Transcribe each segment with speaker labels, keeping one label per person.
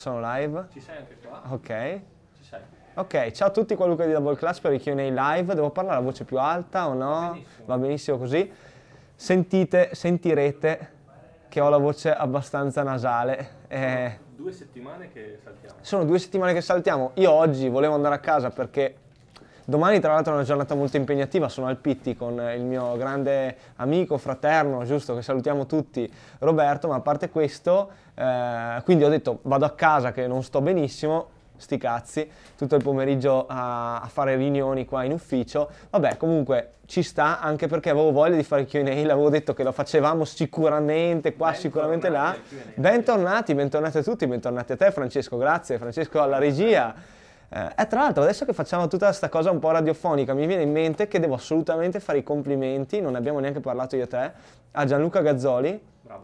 Speaker 1: Sono live?
Speaker 2: Ci sei anche qua?
Speaker 1: Ok.
Speaker 2: Ci sei.
Speaker 1: Ok, ciao a tutti, qua Luca di Double Class per i Q&A live. Devo parlare a voce più alta o no?
Speaker 2: benissimo.
Speaker 1: Va benissimo così. Sentite, sentirete che ho la voce abbastanza nasale. Eh,
Speaker 2: Due settimane che saltiamo.
Speaker 1: sono due settimane che saltiamo. Io oggi volevo andare a casa perché domani tra l'altro è una giornata molto impegnativa. Sono al Pitti con il mio grande amico, fraterno, giusto che salutiamo tutti, Roberto. Ma a parte questo, eh, quindi ho detto vado a casa che non sto benissimo. Sti cazzi, tutto il pomeriggio a, a fare riunioni qua in ufficio. Vabbè, comunque ci sta anche perché avevo voglia di fare il Q&A, l'avevo detto che lo facevamo sicuramente qua, sicuramente là.
Speaker 2: Bentornati,
Speaker 1: bentornati a tutti, bentornati a te Francesco, grazie Francesco alla regia. Eh, tra l'altro adesso che facciamo tutta questa cosa un po' radiofonica mi viene in mente che devo assolutamente fare i complimenti, non ne abbiamo neanche parlato io e te, a Gianluca Gazzoli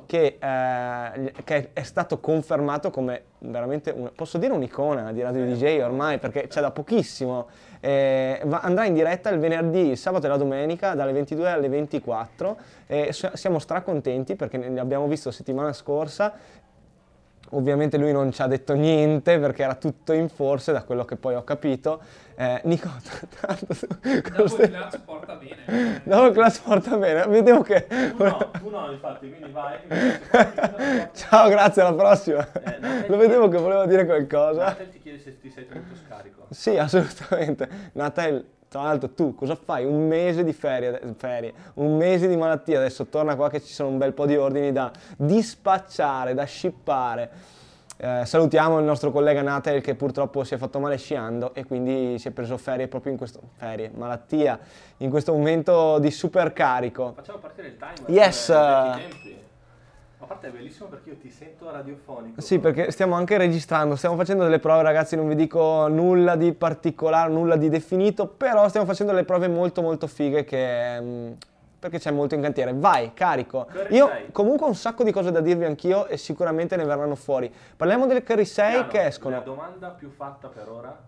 Speaker 1: che, eh, che è stato confermato come veramente, un- posso dire un'icona di Radio DJ ormai perché c'è da pochissimo. Eh, va- andrà in diretta il venerdì, il sabato e la domenica dalle 22 alle 24 e s- siamo stracontenti perché ne abbiamo visto settimana scorsa Ovviamente lui non ci ha detto niente perché era tutto in forse da quello che poi ho capito. Eh, Nico, tra l'altro tu-
Speaker 3: Dopo il class porta bene.
Speaker 1: Dopo il class porta bene, vedevo che...
Speaker 2: Tu no, tu no, infatti, quindi vai.
Speaker 1: Ciao, grazie, alla prossima.
Speaker 2: Eh, Nathan-
Speaker 1: Lo vedevo che voleva dire qualcosa.
Speaker 2: Nathan ti chiede se ti sei tenuto scarico.
Speaker 1: Sì, assolutamente. Natal, tra l'altro tu cosa fai? Un mese di ferie, ferie, un mese di malattia, adesso torna qua che ci sono un bel po' di ordini da dispacciare, da shippare. Eh, salutiamo il nostro collega Natal che purtroppo si è fatto male sciando e quindi si è preso ferie proprio in questo, ferie, malattia, in questo momento di super carico.
Speaker 2: Facciamo partire il timer.
Speaker 1: Yes.
Speaker 2: vecchi tempi. A parte è bellissimo perché io ti sento radiofonico.
Speaker 1: Sì, perché stiamo anche registrando, stiamo facendo delle prove, ragazzi, non vi dico nulla di particolare, nulla di definito, però stiamo facendo delle prove molto molto fighe che... mm, perché c'è molto in cantiere. Vai, carico.
Speaker 2: Curry
Speaker 1: Io
Speaker 2: sei.
Speaker 1: comunque ho un sacco di cose da dirvi anch'io e sicuramente ne verranno fuori. Parliamo delle Curry 6
Speaker 2: Piano,
Speaker 1: che escono.
Speaker 2: La domanda più fatta per ora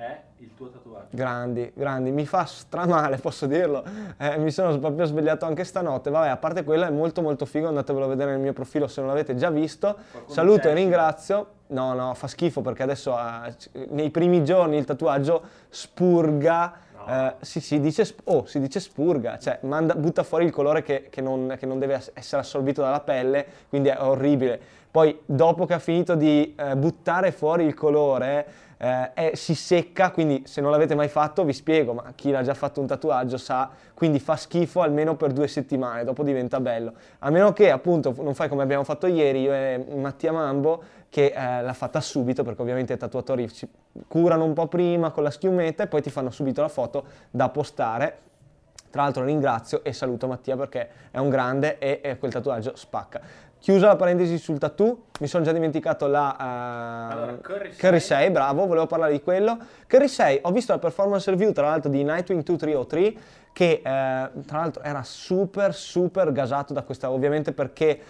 Speaker 2: è il tuo tatuaggio.
Speaker 1: Grandi, grandi, mi fa stramale, posso dirlo. Eh, mi sono proprio svegliato anche stanotte. Vabbè, a parte quello è molto molto figo, andatevelo a vedere nel mio profilo se non l'avete già visto.
Speaker 2: Qualcuno
Speaker 1: Saluto e ringrazio. No, no, fa schifo perché adesso c- nei primi giorni il tatuaggio spurga.
Speaker 2: No.
Speaker 1: eh, sì, si dice, oh, si dice spurga, cioè manda- butta fuori il colore che, che non, che non deve es- essere assorbito dalla pelle, quindi è orribile. Poi dopo che ha finito di eh, buttare fuori il colore, eh, è- si secca, quindi se non l'avete mai fatto vi spiego, ma chi l'ha già fatto un tatuaggio sa, quindi fa schifo almeno per due settimane, dopo diventa bello. A meno che appunto non fai come abbiamo fatto ieri io e Mattia Mambo, che eh, l'ha fatta subito, perché ovviamente i tatuatori ci curano un po' prima con la schiumetta e poi ti fanno subito la foto da postare. Tra l'altro ringrazio e saluto Mattia perché è un grande e, e quel tatuaggio spacca. Chiusa la parentesi sul tattoo, mi sono già dimenticato la eh,
Speaker 2: Allora, Curry
Speaker 1: Curry
Speaker 2: 6.
Speaker 1: 6, bravo, volevo parlare di quello. Curry 6, ho visto la performance review tra l'altro di Nightwing 2303 che eh, tra l'altro era super super gasato da questa, ovviamente perché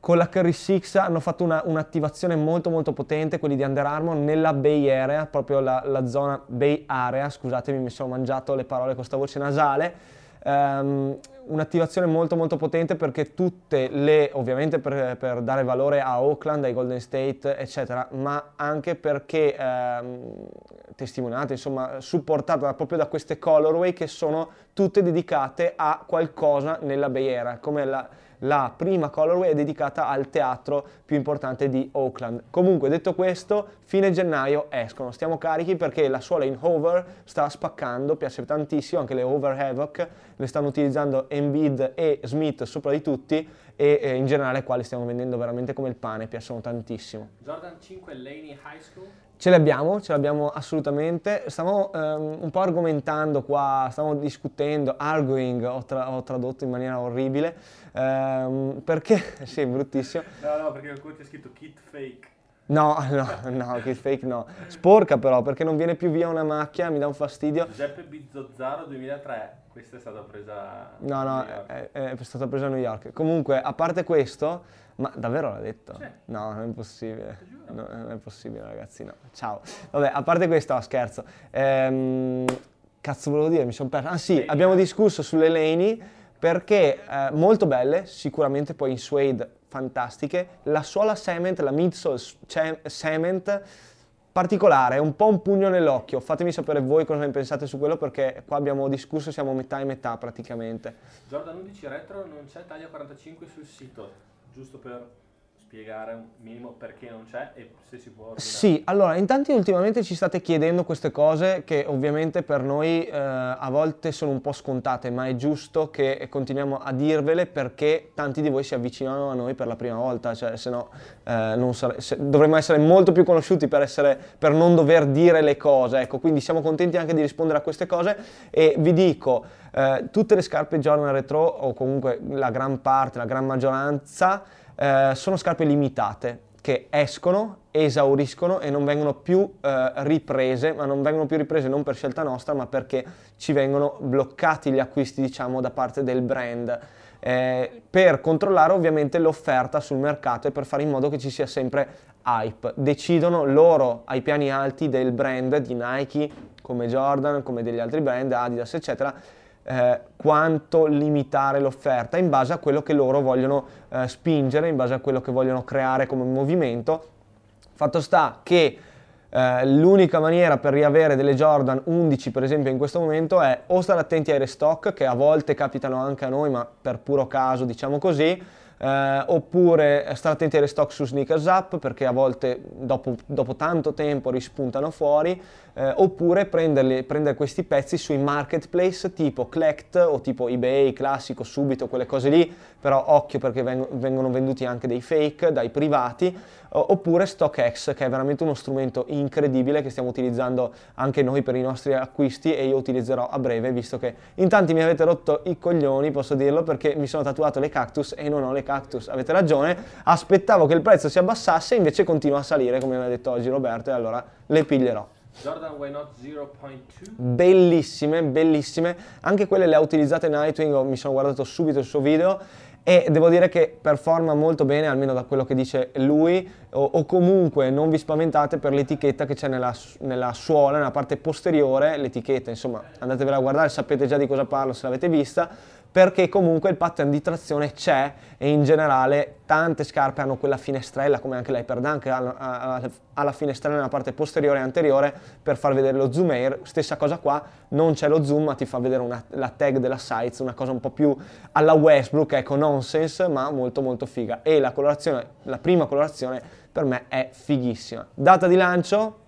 Speaker 1: con la Curry 6 hanno fatto una- un'attivazione molto molto potente, quelli di Under Armour, nella Bay Area, proprio la, la zona Bay Area, scusatemi mi sono mangiato le parole con questa voce nasale, Ehm, un'attivazione molto molto potente perché tutte le, ovviamente per, per dare valore a Oakland, ai Golden State, eccetera, ma anche perché ehm, testimoniate, insomma, supportata proprio da queste colorway che sono tutte dedicate a qualcosa nella Bay Area, come la, la prima colorway è dedicata al teatro più importante di Oakland. Comunque, detto questo, fine gennaio escono. Stiamo carichi perché la suola in hover sta spaccando, piace tantissimo, anche le over Havoc le stanno utilizzando Embiid e Smith sopra di tutti e eh, in generale qua le stiamo vendendo veramente come il pane, piacciono tantissimo.
Speaker 2: Jordan 5 Laney High School.
Speaker 1: Ce l'abbiamo, ce l'abbiamo assolutamente. Stavamo ehm, un po' argomentando qua, stavamo discutendo, arguing, ho, tra- ho tradotto in maniera orribile, ehm, perché, sì, bruttissimo.
Speaker 2: No, no, perché qualcuno ti ha scritto kit fake.
Speaker 1: No, no, no, che fake no. Sporca però, perché non viene più via una macchia, mi dà un fastidio.
Speaker 2: Giuseppe Bizzozzaro 2003. Questa è stata presa.
Speaker 1: No, no, è, è stata presa a New York. Comunque, a parte questo, ma davvero l'ha detto?
Speaker 2: Sì.
Speaker 1: No, non è possibile. No, non è possibile, ragazzi, no. Ciao. Vabbè, a parte questo, no, scherzo. Ehm, cazzo volevo dire, mi sono perso. Ah sì, abbiamo discusso sulle Laney perché eh, molto belle, sicuramente poi in suede fantastiche. La suola cement, la midsole cement, particolare, un po' un pugno nell'occhio. Fatemi sapere voi cosa ne pensate su quello perché qua abbiamo discusso, siamo metà e metà praticamente.
Speaker 2: Jordan 11 retro non c'è taglia 45 sul sito, giusto per spiegare un minimo perché non c'è e se si può ordinare.
Speaker 1: Sì, allora, in tanti ultimamente ci state chiedendo queste cose che ovviamente per noi eh, a volte sono un po' scontate, ma è giusto che continuiamo a dirvele perché tanti di voi si avvicinano a noi per la prima volta, cioè se no eh, sare- se- dovremmo essere molto più conosciuti per, essere, per non dover dire le cose, ecco, quindi siamo contenti anche di rispondere a queste cose e vi dico, eh, tutte le scarpe Jordan Retro o comunque la gran parte, la gran maggioranza, eh, sono scarpe limitate che escono, esauriscono e non vengono più eh, riprese, ma non vengono più riprese non per scelta nostra, ma perché ci vengono bloccati gli acquisti, diciamo, da parte del brand. Eh, per controllare ovviamente l'offerta sul mercato e per fare in modo che ci sia sempre hype. Decidono loro ai piani alti del brand di Nike, come Jordan, come degli altri brand, Adidas, eccetera, eh, quanto limitare l'offerta in base a quello che loro vogliono eh, spingere, in base a quello che vogliono creare come movimento. Fatto sta che eh, l'unica maniera per riavere delle Jordan 11 per esempio in questo momento è o stare attenti ai restock che a volte capitano anche a noi ma per puro caso diciamo così eh, oppure stare attenti ai restock su Sneakers Up perché a volte dopo, dopo tanto tempo rispuntano fuori, eh, oppure prendere questi pezzi sui marketplace tipo Collect o tipo eBay, classico, subito, quelle cose lì, però occhio perché veng- vengono venduti anche dei fake dai privati, oppure StockX che è veramente uno strumento incredibile che stiamo utilizzando anche noi per i nostri acquisti e io utilizzerò a breve visto che in tanti mi avete rotto i coglioni, posso dirlo, perché mi sono tatuato le cactus e non ho le cactus. Avete ragione, aspettavo che il prezzo si abbassasse e invece continua a salire come mi ha detto oggi Roberto e allora le piglierò.
Speaker 2: Jordan Why Not 0.2
Speaker 1: bellissime, bellissime anche quelle le ha utilizzate Nightwing mi sono guardato subito il suo video e devo dire che performa molto bene, almeno da quello che dice lui, o, o comunque non vi spaventate per l'etichetta che c'è nella, nella, suola, nella parte posteriore, l'etichetta, insomma, andatevela a guardare, sapete già di cosa parlo se l'avete vista, perché comunque il pattern di trazione c'è e in generale tante scarpe hanno quella finestrella come anche l'Hyperdunk ha, la finestrella nella parte posteriore e anteriore per far vedere lo zoom air. Stessa cosa qua non c'è lo zoom ma ti fa vedere una, la tag della size una cosa un po' più alla Westbrook ecco nonsense ma molto molto figa. E la colorazione la prima colorazione per me è fighissima. Data di lancio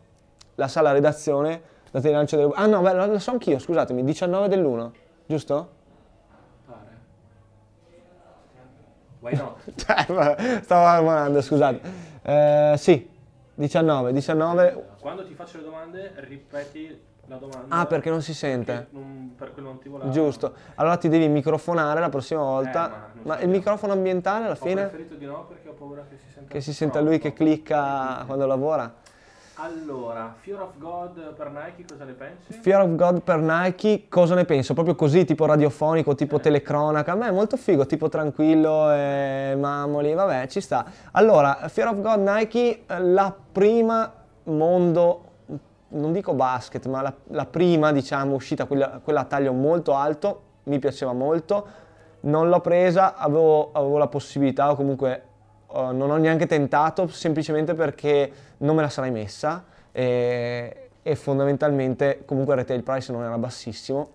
Speaker 1: la sala redazione data di lancio del... ah no beh, lo so anch'io scusatemi 19 dell'1 giusto?
Speaker 2: Why not?
Speaker 1: Cioè, stavo armonando, scusate. Eh, sì, 19, 19.
Speaker 2: Quando ti faccio le domande, ripeti la domanda.
Speaker 1: Ah, perché non si sente?
Speaker 2: Non, per quel motivo là.
Speaker 1: Giusto. Allora ti devi microfonare la prossima volta. Eh, ma, ma il microfono ambientale alla fine?
Speaker 2: Ho preferito di no perché ho paura che si senta
Speaker 1: Che si senta lui che clicca quando lavora?
Speaker 2: Allora, Fear of God per Nike cosa ne pensi?
Speaker 1: Fear of God per Nike cosa ne penso? Proprio così, tipo radiofonico, tipo eh. telecronaca. A me è molto figo, tipo tranquillo e mamoli, vabbè, ci sta. Allora, Fear of God Nike, la prima mondo, non dico basket, ma la, la prima, diciamo, uscita, quella, quella, a taglio molto alto, mi piaceva molto. Non l'ho presa, avevo, avevo la possibilità o comunque uh, non ho neanche tentato semplicemente perché non me la sarei messa e, e fondamentalmente comunque il retail price non era bassissimo.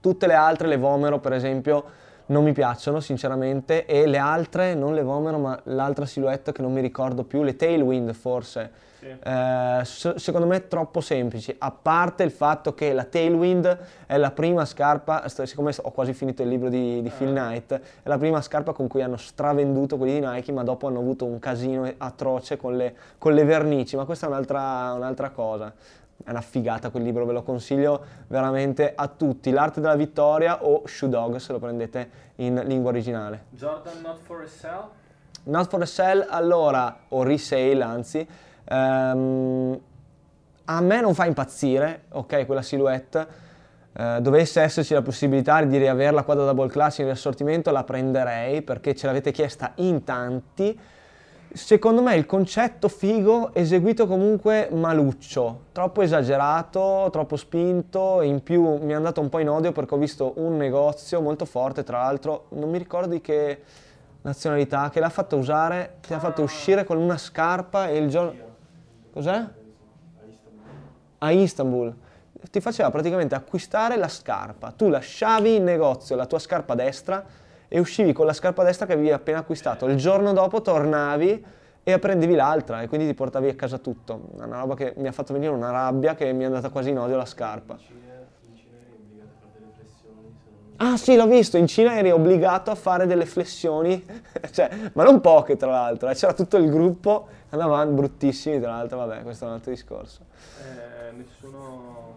Speaker 1: Tutte le altre, le Vomero per esempio, non mi piacciono sinceramente e le altre, non le Vomero ma l'altra silhouette che non mi ricordo più, le Tailwind forse, sì. eh, secondo me troppo semplici, a parte il fatto che la Tailwind è la prima scarpa, siccome ho quasi finito il libro di, di Phil ah. Knight, è la prima scarpa con cui hanno stravenduto quelli di Nike ma dopo hanno avuto un casino atroce con le, con le vernici, ma questa è un'altra, un'altra cosa è una figata quel libro, ve lo consiglio veramente a tutti. L'arte della vittoria o Shoe Dog se lo prendete in lingua originale.
Speaker 2: Jordan Not for Resale?
Speaker 1: Not for Resale, allora, o resale anzi, um, a me non fa impazzire, ok, quella silhouette. Uh, dovesse esserci la possibilità di riaverla qua da Double Class in riassortimento, la prenderei perché ce l'avete chiesta in tanti secondo me il concetto figo eseguito comunque maluccio, troppo esagerato, troppo spinto, in più mi è andato un po' in odio perché ho visto un negozio molto forte, tra l'altro non mi ricordo di che, nazionalità che l'ha fatta usare, ti ha fatto uscire con una scarpa e il giorno... Cos'è? A Istanbul. Ti faceva praticamente acquistare la scarpa. Tu lasciavi in negozio la tua scarpa destra e uscivi con la scarpa destra che avevi appena acquistato. Il giorno dopo tornavi e prendevi l'altra e quindi ti portavi a casa tutto. Una roba che mi ha fatto venire una rabbia che mi è andata quasi in odio la scarpa. Ah sì, l'ho visto, in Cina eri obbligato a fare delle flessioni, cioè, ma non poche tra l'altro, eh. c'era tutto il gruppo, andavano bruttissimi tra l'altro, vabbè, questo è un altro discorso.
Speaker 2: Eh, nessuno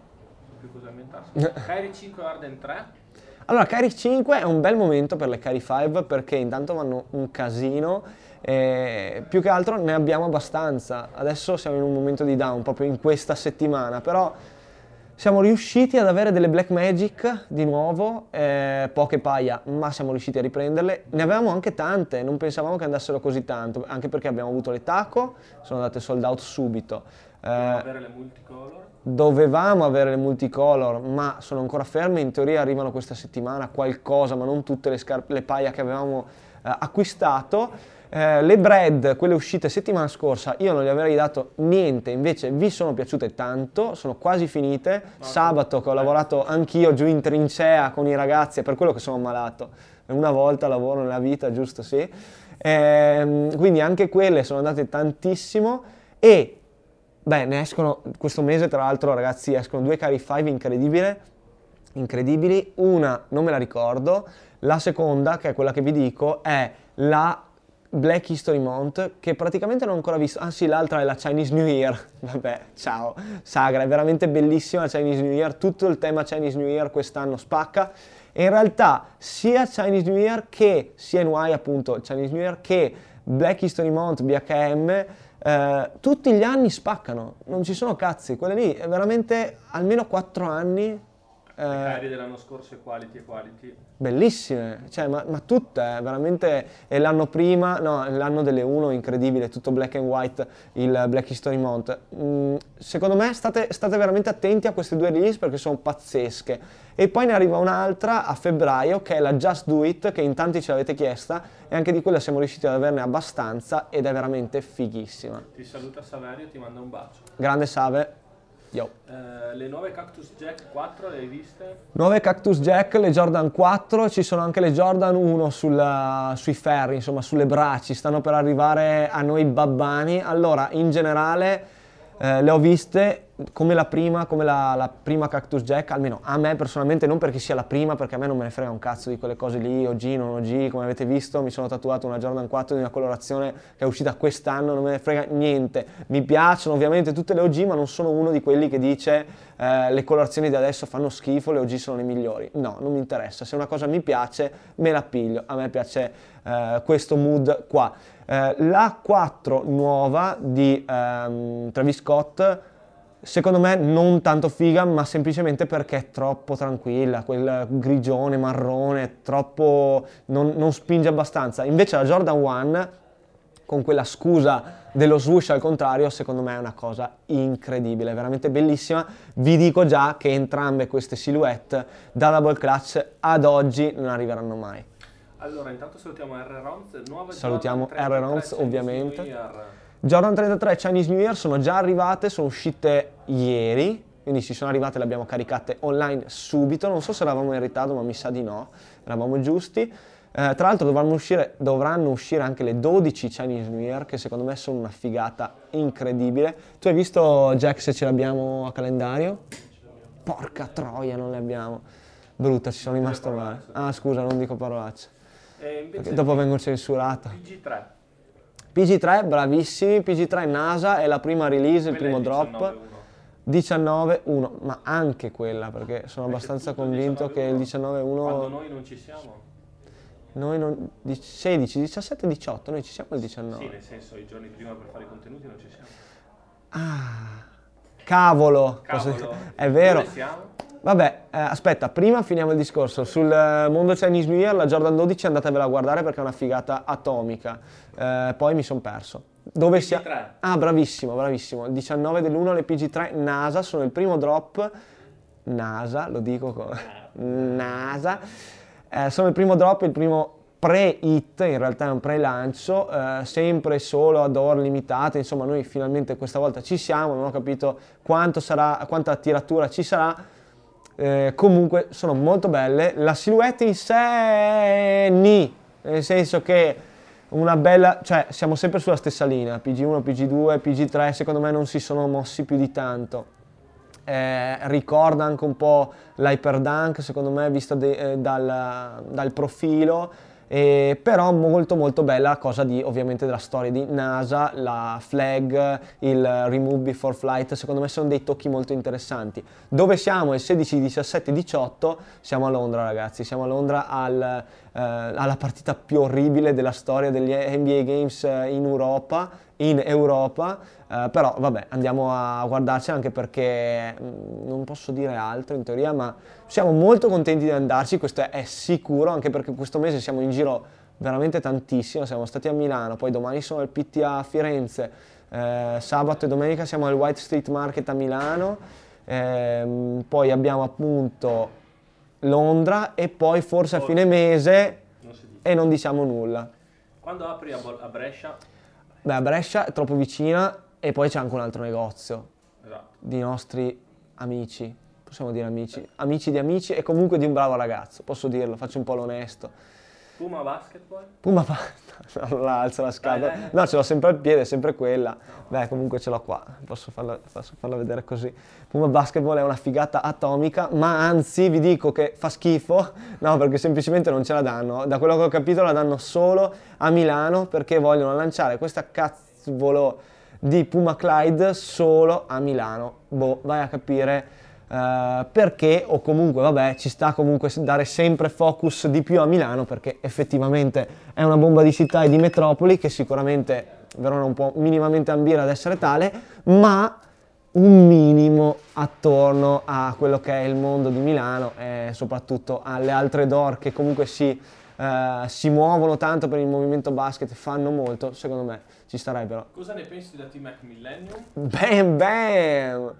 Speaker 2: più cosa inventarsi. Kairi 5 Arden 3?
Speaker 1: Allora, Kairi 5 è un bel momento per le Kairi 5 perché intanto vanno un casino, e più che altro ne abbiamo abbastanza. Adesso siamo in un momento di down proprio in questa settimana, però siamo riusciti ad avere delle Black Magic di nuovo, eh, poche paia, ma siamo riusciti a riprenderle. Ne avevamo anche tante, non pensavamo che andassero così tanto, anche perché abbiamo avuto le taco, sono andate sold out subito.
Speaker 2: Eh, avere le multicolor.
Speaker 1: Dovevamo avere le multicolor, ma sono ancora ferme, in teoria arrivano questa settimana qualcosa, ma non tutte le, scarpe, le paia che avevamo eh, acquistato. Eh, le bread, quelle uscite settimana scorsa, io non gli avrei dato niente, invece vi sono piaciute tanto, sono quasi finite. Sabato che ho lavorato anch'io giù in trincea con i ragazzi, è per quello che sono malato. Una volta lavoro nella vita, giusto? Sì. Eh, quindi anche quelle sono andate tantissimo e beh, ne escono questo mese tra l'altro ragazzi escono due cari 5 incredibili, incredibili. Una non me la ricordo, la seconda che è quella che vi dico è la Black History Month che praticamente non ho ancora visto. Ah sì, l'altra è la Chinese New Year. Vabbè, ciao. Sagra, è veramente bellissima Chinese New Year. Tutto il tema Chinese New Year quest'anno spacca. E in realtà sia Chinese New Year che CNY appunto Chinese New Year che Black History Month, BHM, eh, tutti gli anni spaccano. Non ci sono cazzi. Quelle lì è veramente almeno 4 anni
Speaker 2: le cari dell'anno scorso e quality e quality.
Speaker 1: Bellissime, cioè, ma, ma tutte, eh, veramente. E l'anno prima, no, l'anno delle 1, incredibile, tutto black and white, il Black History Month. Mm, secondo me state, state, veramente attenti a queste due release perché sono pazzesche. E poi ne arriva un'altra a febbraio che è la Just Do It, che in tanti ce l'avete chiesta, e anche di quella siamo riusciti ad averne abbastanza ed è veramente fighissima.
Speaker 2: Ti saluta Saverio, ti manda un bacio.
Speaker 1: Grande Save.
Speaker 2: Yo. Uh, le nuove Cactus Jack 4 le hai viste?
Speaker 1: Nuove Cactus Jack, le Jordan 4, ci sono anche le Jordan 1 sulla, sui ferri, insomma sulle braccia, stanno per arrivare a noi babbani. Allora, in generale eh, le ho viste come la prima, come la, la, prima Cactus Jack, almeno a me personalmente, non perché sia la prima, perché a me non me ne frega un cazzo di quelle cose lì, OG, non OG, come avete visto mi sono tatuato una Jordan 4 di una colorazione che è uscita quest'anno, non me ne frega niente, mi piacciono ovviamente tutte le OG, ma non sono uno di quelli che dice eh, le colorazioni di adesso fanno schifo, le OG sono le migliori, no, non mi interessa, se una cosa mi piace me la piglio, a me piace eh, questo mood qua. Eh, la 4 nuova di ehm, Travis Scott secondo me non tanto figa, ma semplicemente perché è troppo tranquilla, quel grigione, marrone, troppo non, non spinge abbastanza. Invece la Jordan 1 con quella scusa dello swoosh al contrario, secondo me è una cosa incredibile, veramente bellissima. Vi dico già che entrambe queste silhouette da double clutch ad oggi non arriveranno mai.
Speaker 2: Allora, intanto salutiamo R. Roms, nuove
Speaker 1: Salutiamo R. Roms ovviamente. Jordan 33 Chinese New Year sono già arrivate, sono uscite ieri, quindi ci sono arrivate, le abbiamo caricate online subito. Non so se eravamo in ritardo, ma mi sa di no, eravamo giusti. Eh, tra l'altro uscire, dovranno uscire anche le 12 Chinese New Year, che secondo me sono una figata incredibile. Tu hai visto Jack se ce l'abbiamo a calendario? Porca troia, non le abbiamo. Brutta, ci sono rimasto male. Ah, scusa, non dico parolacce. Perché dopo vengo censurato.
Speaker 2: PG3.
Speaker 1: PG3, bravissimi. PG3 NASA è la prima release, il primo drop. 19-1, ma anche quella perché sono perché abbastanza convinto che il 19-1.
Speaker 2: Quando noi non ci siamo?
Speaker 1: Noi non. 16, 17, 18, noi ci siamo il 19.
Speaker 2: Sì, nel senso i giorni prima per fare i contenuti non ci siamo.
Speaker 1: Ah, cavolo!
Speaker 2: Cavolo.
Speaker 1: È vero.
Speaker 2: Dove siamo?
Speaker 1: Vabbè, eh, aspetta, prima finiamo il discorso. Sul eh, mondo Chinese New Year, la Jordan 12 andatevela a guardare perché è una figata atomica. Eh, poi mi sono perso. Dove
Speaker 2: siamo?
Speaker 1: Ah, bravissimo, bravissimo. Il 19 dell'1 le PG3 NASA sono il primo drop. NASA, lo dico con... NASA. Eh, sono il primo drop, il primo pre-hit, in realtà è un pre-lancio, eh, sempre solo ad ore limitate, insomma noi finalmente questa volta ci siamo, non ho capito quanto sarà, quanta tiratura ci sarà, eh, comunque sono molto belle, la silhouette in sé ni, nel senso che una bella, cioè siamo sempre sulla stessa linea, PG1, PG2, PG3, secondo me non si sono mossi più di tanto. Eh, ricorda anche un po' l'Hyperdunk, secondo me, vista de, eh, dal, dal profilo eh, però molto molto bella la cosa di ovviamente della storia di NASA, la flag, il remove before flight, secondo me sono dei tocchi molto interessanti. Dove siamo? Il 16, 17, 18, siamo a Londra ragazzi, siamo a Londra al, eh, alla partita più orribile della storia degli NBA Games eh, in Europa, in Europa eh, però vabbè andiamo a guardarci anche perché mh, mm, non posso dire altro in teoria ma siamo molto contenti di andarci questo è sicuro anche perché questo mese siamo in giro veramente tantissimo siamo stati a Milano poi domani sono al PTA a Firenze eh, sabato e domenica siamo al White Street Market a Milano eh, poi abbiamo appunto Londra e poi forse a fine mese non e non diciamo nulla.
Speaker 2: Quando apri a, Brescia?
Speaker 1: Beh, a Brescia è troppo vicina e poi c'è anche un altro negozio
Speaker 2: esatto.
Speaker 1: di nostri amici, possiamo dire amici, amici di amici e comunque di un bravo ragazzo, posso dirlo, faccio un po' l'onesto.
Speaker 2: Puma Basketball?
Speaker 1: Puma Basketball, non la alzo la scatola. No, ce l'ho sempre al piede, è sempre quella. Beh, comunque ce l'ho qua, posso farla, posso farla, vedere così. Puma Basketball è una figata atomica, ma anzi vi dico che fa schifo, no, perché semplicemente non ce la danno. Da quello che ho capito la danno solo a Milano perché vogliono lanciare questa cazvolo di Puma Clyde solo a Milano. Boh, vai a capire uh, perché o comunque vabbè ci sta comunque dare sempre focus di più a Milano perché effettivamente è una bomba di città e di metropoli che sicuramente Verona non può minimamente ambire ad essere tale, ma un minimo attorno a quello che è il mondo di Milano e soprattutto alle altre door che comunque si, uh, si muovono tanto per il movimento basket, fanno molto, secondo me ci starebbero.
Speaker 2: Cosa ne pensi da T-Mac Millennium?
Speaker 1: Bam bam!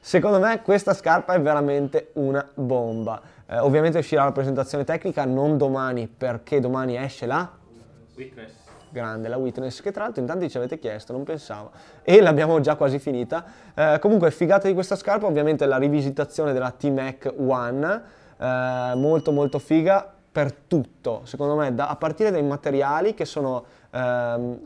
Speaker 1: Secondo me questa scarpa è veramente una bomba. Eh, ovviamente uscirà la presentazione tecnica non domani perché domani esce la
Speaker 2: Witness.
Speaker 1: Grande, la Witness, che tra l'altro in tanti ci avete chiesto, non pensavo. E l'abbiamo già quasi finita. Eh, comunque, figata di questa scarpa, ovviamente la rivisitazione della T-Mac One, eh, molto molto figa per tutto, secondo me, da, a partire dai materiali che sono ehm,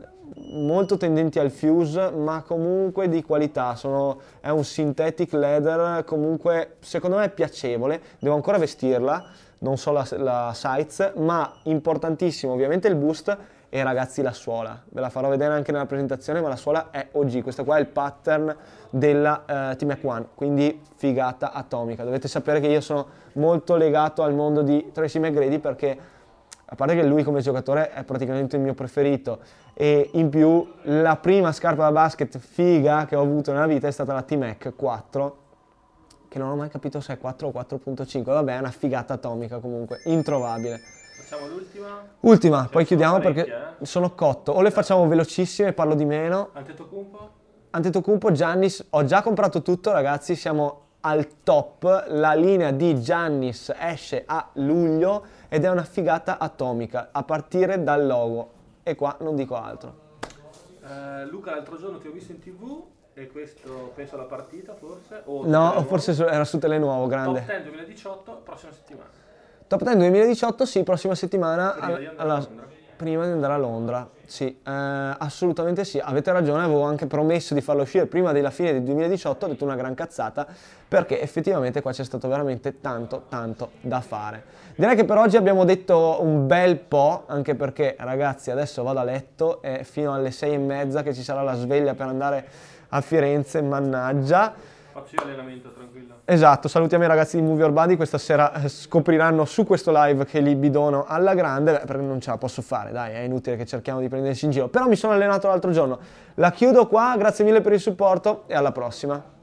Speaker 1: molto tendenti al fuse, ma comunque di qualità. Sono, è un synthetic leather, comunque secondo me è piacevole. Devo ancora vestirla, non so la, la size, ma importantissimo ovviamente il boost e ragazzi la suola. Ve la farò vedere anche nella presentazione, ma la suola è OG. Questo qua è il pattern della uh, Team Mac One, quindi figata atomica. Dovete sapere che io sono molto legato al mondo di Tracy McGrady perché a parte che lui come giocatore è praticamente il mio preferito e in più la prima scarpa da basket figa che ho avuto nella vita è stata la T-Mac 4 che non ho mai capito se è 4 o 4.5 vabbè è una figata atomica comunque introvabile.
Speaker 2: Facciamo l'ultima?
Speaker 1: Ultima cioè, poi chiudiamo perché eh? sono cotto. O le facciamo velocissime parlo di meno.
Speaker 2: Antetokounmpo
Speaker 1: Antetokounmpo Giannis ho già comprato tutto ragazzi siamo al top la linea di Giannis esce a luglio ed è una figata atomica a partire dal logo e qua non dico altro.
Speaker 2: Uh, Luca, l'altro giorno ti ho visto in tv e questo penso alla partita forse? O
Speaker 1: no, forse era su Telenuovo, grande.
Speaker 2: Top 10 2018, prossima settimana.
Speaker 1: Top 10 2018, sì, prossima settimana. Prima, di alla, prima di andare a Londra, sì, eh, assolutamente sì. Avete ragione, avevo anche promesso di farlo uscire prima della fine del 2018, ho detto una gran cazzata, perché effettivamente qua c'è stato veramente tanto, tanto da fare. Direi che per oggi abbiamo detto un bel po', anche perché ragazzi adesso vado a letto e fino alle sei e mezza che ci sarà la sveglia per andare a Firenze, mannaggia.
Speaker 2: Faccio io allenamento, tranquillo.
Speaker 1: Esatto, salutiamo i ragazzi di Movie Urbani, questa sera eh, scopriranno su questo live che li bidono alla grande, perché non ce la posso fare, dai, è inutile che cerchiamo di prendersi in giro. Però mi sono allenato l'altro giorno. La chiudo qua, grazie mille per il supporto e alla prossima.